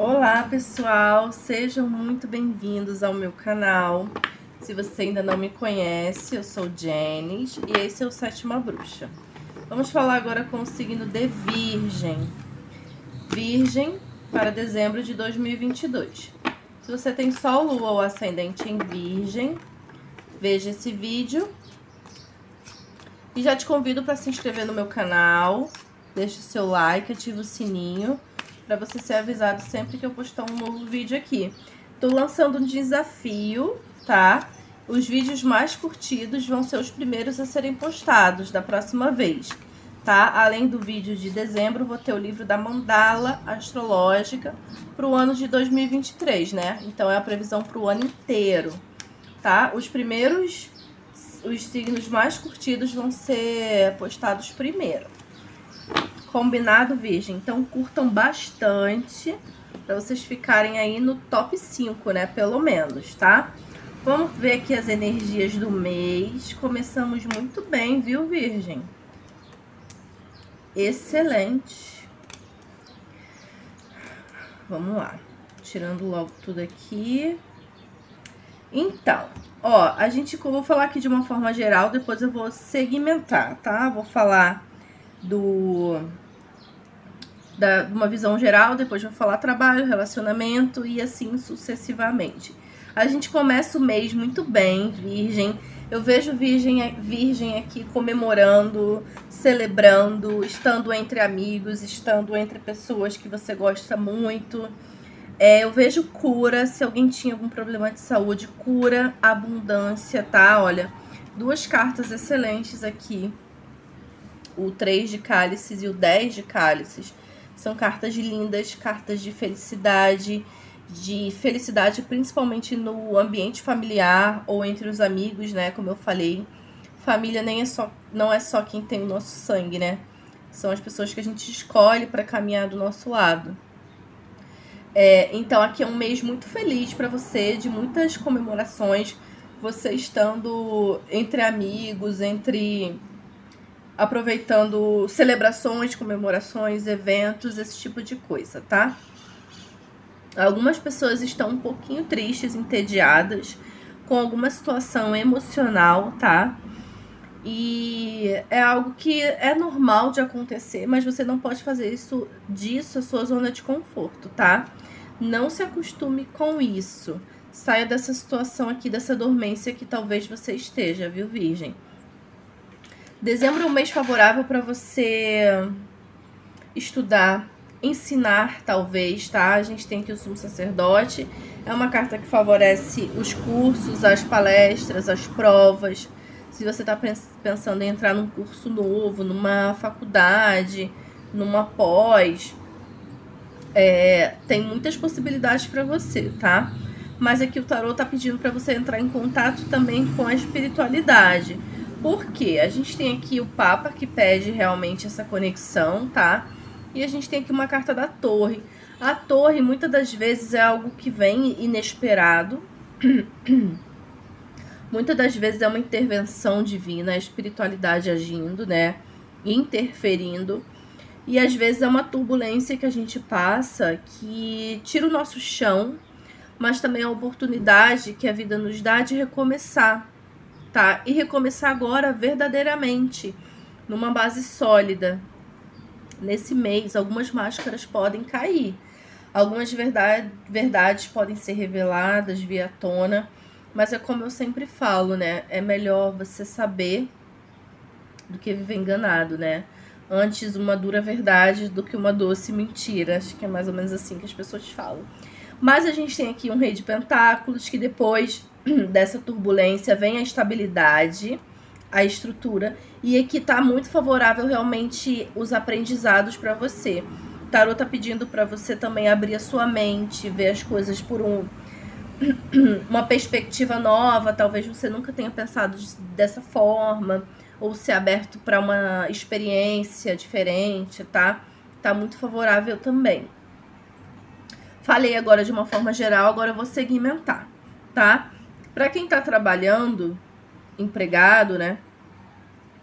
Olá pessoal, sejam muito bem-vindos ao meu canal. Se você ainda não me conhece, eu sou Janice e esse é o Sétima Bruxa. Vamos falar agora com o signo de Virgem. Virgem para dezembro de 2022. Se você tem Sol, Lua ou Ascendente em Virgem, veja esse vídeo. E já te convido para se inscrever no meu canal, deixe o seu like, ative o sininho para você ser avisado sempre que eu postar um novo vídeo aqui. Tô lançando um desafio, tá? Os vídeos mais curtidos vão ser os primeiros a serem postados da próxima vez, tá? Além do vídeo de dezembro, vou ter o livro da Mandala Astrológica para o ano de 2023, né? Então é a previsão para o ano inteiro, tá? Os primeiros, os signos mais curtidos vão ser postados primeiro. Combinado, Virgem? Então curtam bastante para vocês ficarem aí no top 5, né? Pelo menos, tá? Vamos ver aqui as energias do mês. Começamos muito bem, viu, Virgem? Excelente. Vamos lá. Tirando logo tudo aqui. Então, ó, a gente, eu vou falar aqui de uma forma geral, depois eu vou segmentar, tá? Vou falar do da, uma visão geral, depois vou falar trabalho, relacionamento e assim sucessivamente. A gente começa o mês muito bem, virgem. Eu vejo virgem, virgem aqui comemorando, celebrando, estando entre amigos, estando entre pessoas que você gosta muito. É, eu vejo cura, se alguém tinha algum problema de saúde, cura, abundância, tá? Olha, duas cartas excelentes aqui o 3 de cálices e o 10 de cálices. São cartas lindas, cartas de felicidade, de felicidade principalmente no ambiente familiar ou entre os amigos, né? Como eu falei, família nem é só, não é só quem tem o nosso sangue, né? São as pessoas que a gente escolhe para caminhar do nosso lado. É, então aqui é um mês muito feliz para você, de muitas comemorações, você estando entre amigos, entre aproveitando celebrações, comemorações, eventos, esse tipo de coisa, tá? Algumas pessoas estão um pouquinho tristes, entediadas, com alguma situação emocional, tá? E é algo que é normal de acontecer, mas você não pode fazer isso disso a sua zona de conforto, tá? Não se acostume com isso. Saia dessa situação aqui, dessa dormência que talvez você esteja, viu, Virgem? Dezembro é um mês favorável para você estudar, ensinar, talvez, tá? A gente tem aqui o sumo sacerdote. É uma carta que favorece os cursos, as palestras, as provas. Se você está pensando em entrar num curso novo, numa faculdade, numa pós, é, tem muitas possibilidades para você, tá? Mas aqui o tarot tá pedindo para você entrar em contato também com a espiritualidade porque a gente tem aqui o Papa que pede realmente essa conexão, tá? E a gente tem aqui uma carta da Torre. A Torre, muitas das vezes, é algo que vem inesperado. muitas das vezes é uma intervenção divina, a espiritualidade agindo, né? Interferindo. E às vezes é uma turbulência que a gente passa que tira o nosso chão, mas também a oportunidade que a vida nos dá de recomeçar tá? E recomeçar agora verdadeiramente, numa base sólida. Nesse mês, algumas máscaras podem cair. Algumas verdade, verdades podem ser reveladas via tona, mas é como eu sempre falo, né? É melhor você saber do que viver enganado, né? Antes uma dura verdade do que uma doce mentira. Acho que é mais ou menos assim que as pessoas falam. Mas a gente tem aqui um rei de pentáculos que depois dessa turbulência vem a estabilidade, a estrutura, e aqui tá muito favorável realmente os aprendizados para você. O tarot tá pedindo para você também abrir a sua mente, ver as coisas por um uma perspectiva nova, talvez você nunca tenha pensado dessa forma, ou ser aberto para uma experiência diferente, tá? Tá muito favorável também. Falei agora de uma forma geral, agora eu vou segmentar, tá? Para quem está trabalhando, empregado, né?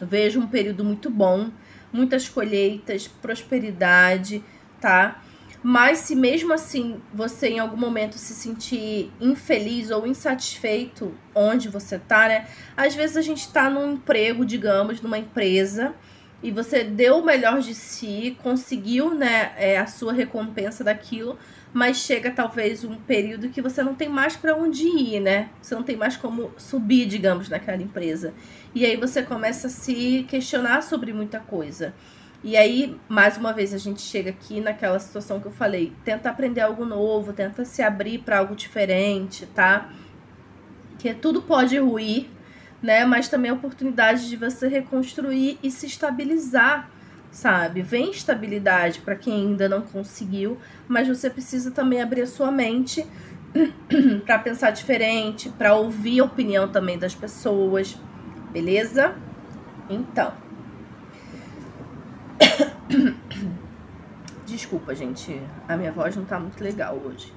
Vejo um período muito bom, muitas colheitas, prosperidade, tá? Mas se mesmo assim você em algum momento se sentir infeliz ou insatisfeito onde você tá, né? Às vezes a gente tá num emprego, digamos, numa empresa e você deu o melhor de si, conseguiu, né, é, a sua recompensa daquilo, mas chega talvez um período que você não tem mais para onde ir, né? Você não tem mais como subir, digamos, naquela empresa. E aí você começa a se questionar sobre muita coisa. E aí, mais uma vez, a gente chega aqui naquela situação que eu falei: tenta aprender algo novo, tenta se abrir para algo diferente, tá? Que tudo pode ruir, né? Mas também a oportunidade de você reconstruir e se estabilizar, sabe? Vem estabilidade para quem ainda não conseguiu, mas você precisa também abrir a sua mente para pensar diferente, para ouvir a opinião também das pessoas, beleza? Então, Desculpa, gente, a minha voz não tá muito legal hoje.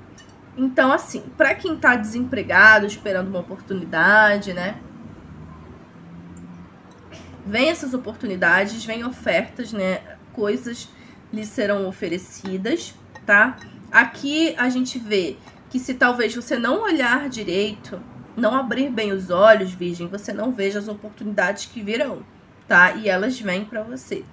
Então, assim, para quem tá desempregado, esperando uma oportunidade, né? Vem essas oportunidades, vem ofertas, né? Coisas lhe serão oferecidas, tá? Aqui a gente vê que se talvez você não olhar direito, não abrir bem os olhos, virgem, você não veja as oportunidades que virão, tá? E elas vêm para você.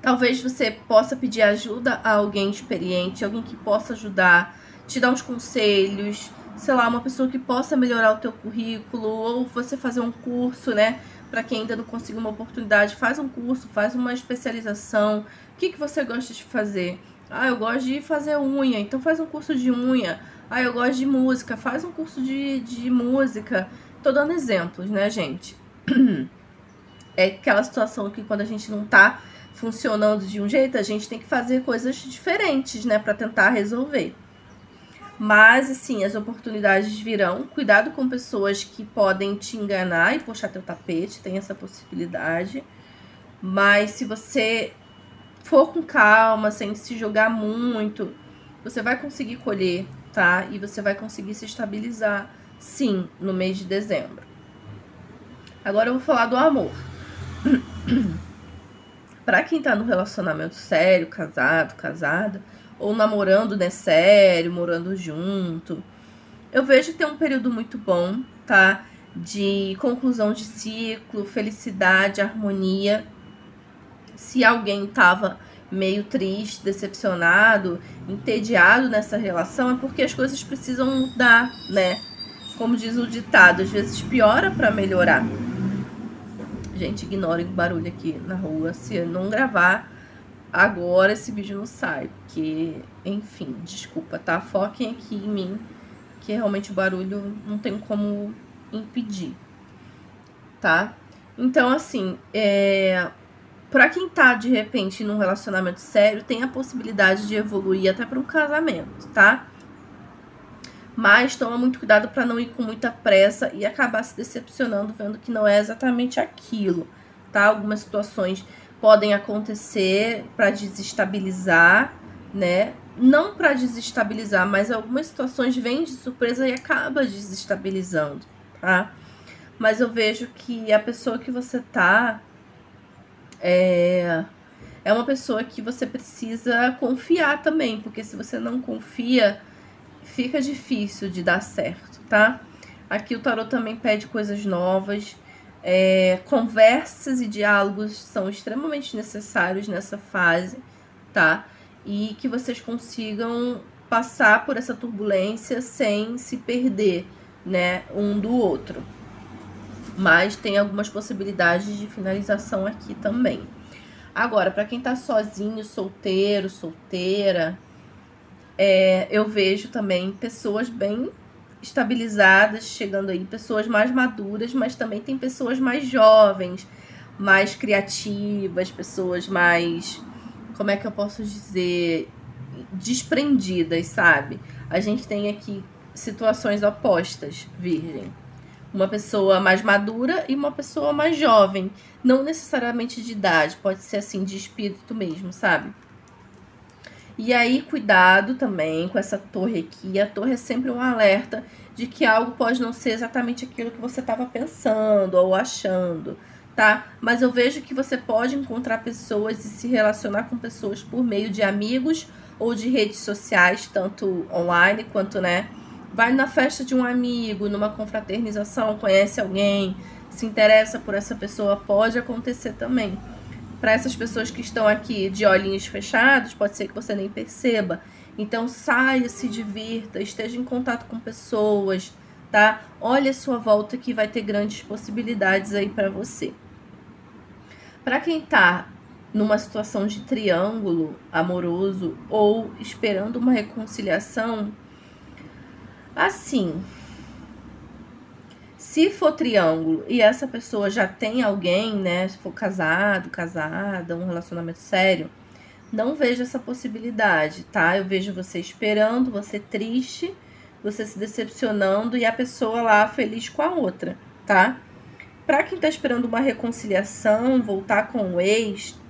Talvez você possa pedir ajuda a alguém experiente, alguém que possa ajudar, te dar uns conselhos, sei lá, uma pessoa que possa melhorar o teu currículo, ou você fazer um curso, né? Para quem ainda não conseguiu uma oportunidade, faz um curso, faz uma especialização. O que, que você gosta de fazer? Ah, eu gosto de fazer unha, então faz um curso de unha. Ah, eu gosto de música, faz um curso de, de música. Tô dando exemplos, né, gente? É aquela situação que quando a gente não tá funcionando de um jeito, a gente tem que fazer coisas diferentes, né, para tentar resolver. Mas, assim, as oportunidades virão. Cuidado com pessoas que podem te enganar e puxar teu tapete, tem essa possibilidade. Mas se você for com calma, sem se jogar muito, você vai conseguir colher, tá? E você vai conseguir se estabilizar, sim, no mês de dezembro. Agora eu vou falar do amor. para quem tá no relacionamento sério, casado, casada, ou namorando, né, sério, morando junto, eu vejo ter um período muito bom, tá? De conclusão de ciclo, felicidade, harmonia. Se alguém tava meio triste, decepcionado, entediado nessa relação, é porque as coisas precisam mudar, né? Como diz o ditado, às vezes piora para melhorar. Gente, ignorem o barulho aqui na rua. Se não gravar agora, esse vídeo não sai. Porque, enfim, desculpa, tá? Foquem aqui em mim, que realmente o barulho não tem como impedir, tá? Então, assim, é... pra quem tá, de repente, num relacionamento sério, tem a possibilidade de evoluir até para um casamento, tá? Mas toma muito cuidado para não ir com muita pressa e acabar se decepcionando vendo que não é exatamente aquilo, tá? Algumas situações podem acontecer para desestabilizar, né? Não para desestabilizar, mas algumas situações vêm de surpresa e acaba desestabilizando, tá? Mas eu vejo que a pessoa que você tá é é uma pessoa que você precisa confiar também, porque se você não confia, fica difícil de dar certo, tá? Aqui o tarot também pede coisas novas. É, conversas e diálogos são extremamente necessários nessa fase, tá? E que vocês consigam passar por essa turbulência sem se perder, né, um do outro. Mas tem algumas possibilidades de finalização aqui também. Agora, para quem tá sozinho, solteiro, solteira, é, eu vejo também pessoas bem estabilizadas chegando aí, pessoas mais maduras, mas também tem pessoas mais jovens, mais criativas, pessoas mais, como é que eu posso dizer, desprendidas, sabe? A gente tem aqui situações opostas, Virgem. Uma pessoa mais madura e uma pessoa mais jovem. Não necessariamente de idade, pode ser assim, de espírito mesmo, sabe? E aí, cuidado também com essa torre aqui. A torre é sempre um alerta de que algo pode não ser exatamente aquilo que você estava pensando ou achando, tá? Mas eu vejo que você pode encontrar pessoas e se relacionar com pessoas por meio de amigos ou de redes sociais, tanto online quanto, né? Vai na festa de um amigo, numa confraternização, conhece alguém, se interessa por essa pessoa, pode acontecer também. Para essas pessoas que estão aqui de olhinhos fechados, pode ser que você nem perceba. Então saia, se divirta, esteja em contato com pessoas, tá? Olhe a sua volta que vai ter grandes possibilidades aí para você. Para quem tá numa situação de triângulo amoroso ou esperando uma reconciliação, assim, se for triângulo e essa pessoa já tem alguém, né, se for casado, casada, um relacionamento sério, não vejo essa possibilidade, tá? Eu vejo você esperando, você triste, você se decepcionando e a pessoa lá feliz com a outra, tá? Para quem tá esperando uma reconciliação, voltar com o ex,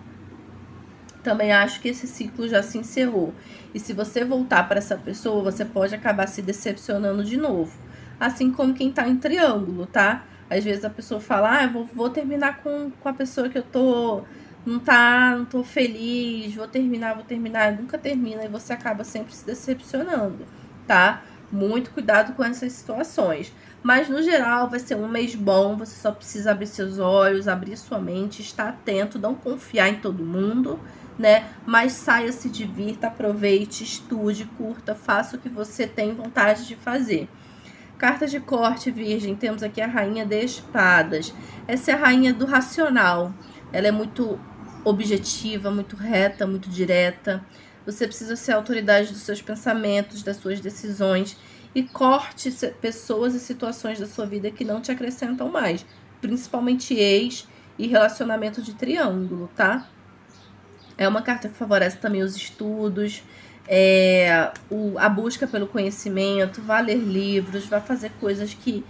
também acho que esse ciclo já se encerrou. E se você voltar para essa pessoa, você pode acabar se decepcionando de novo. Assim como quem tá em triângulo, tá? Às vezes a pessoa fala, ah, eu vou, vou terminar com, com a pessoa que eu tô. Não tá, não tô feliz, vou terminar, vou terminar, nunca termina e você acaba sempre se decepcionando, tá? Muito cuidado com essas situações. Mas no geral vai ser um mês bom, você só precisa abrir seus olhos, abrir sua mente, estar atento, não confiar em todo mundo, né? Mas saia, se divirta, aproveite, estude, curta, faça o que você tem vontade de fazer. Carta de corte, virgem, temos aqui a rainha de espadas. Essa é a rainha do racional. Ela é muito objetiva, muito reta, muito direta. Você precisa ser a autoridade dos seus pensamentos, das suas decisões e corte pessoas e situações da sua vida que não te acrescentam mais, principalmente ex e relacionamento de triângulo, tá? É uma carta que favorece também os estudos, é, o, a busca pelo conhecimento, vai ler livros, vai fazer coisas que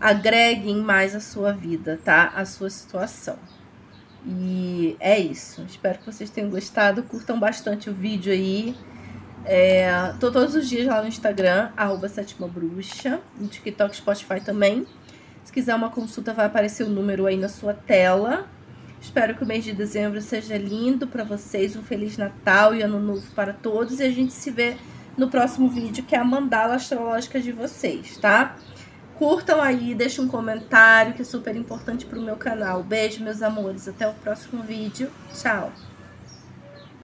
agreguem mais a sua vida, tá? A sua situação. E é isso. Espero que vocês tenham gostado. Curtam bastante o vídeo aí. É, tô todos os dias lá no Instagram, arroba sétima bruxa, no TikTok, Spotify também. Se quiser uma consulta, vai aparecer o número aí na sua tela. Espero que o mês de dezembro seja lindo para vocês. Um Feliz Natal e Ano Novo para todos. E a gente se vê no próximo vídeo, que é a mandala astrológica de vocês, tá? Curtam aí, deixem um comentário, que é super importante para o meu canal. Beijo, meus amores. Até o próximo vídeo. Tchau!